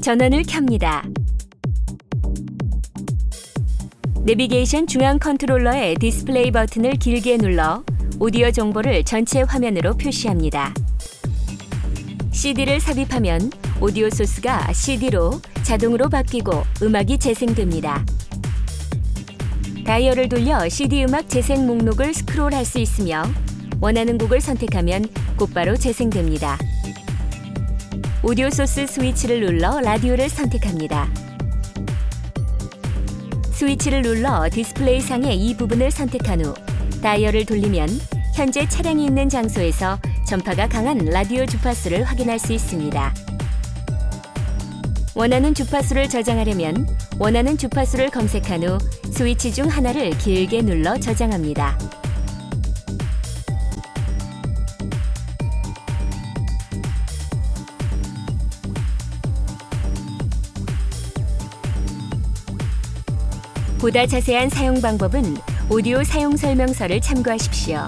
전원을 켭니다. 내비게이션 중앙 컨트롤러의 디스플레이 버튼을 길게 눌러 오디오 정보를 전체 화면으로 표시합니다. CD를 삽입하면 오디오 소스가 CD로 자동으로 바뀌고 음악이 재생됩니다. 다이얼을 돌려 CD 음악 재생 목록을 스크롤할 수 있으며 원하는 곡을 선택하면 곧바로 재생됩니다. 오디오 소스 스위치를 눌러 라디오를 선택합니다. 스위치를 눌러 디스플레이 상의 이 부분을 선택한 후 다이얼을 돌리면 현재 차량이 있는 장소에서 전파가 강한 라디오 주파수를 확인할 수 있습니다. 원하는 주파수를 저장하려면 원하는 주파수를 검색한 후 스위치 중 하나를 길게 눌러 저장합니다. 보다 자세한 사용 방법은 오디오 사용 설명서를 참고하십시오.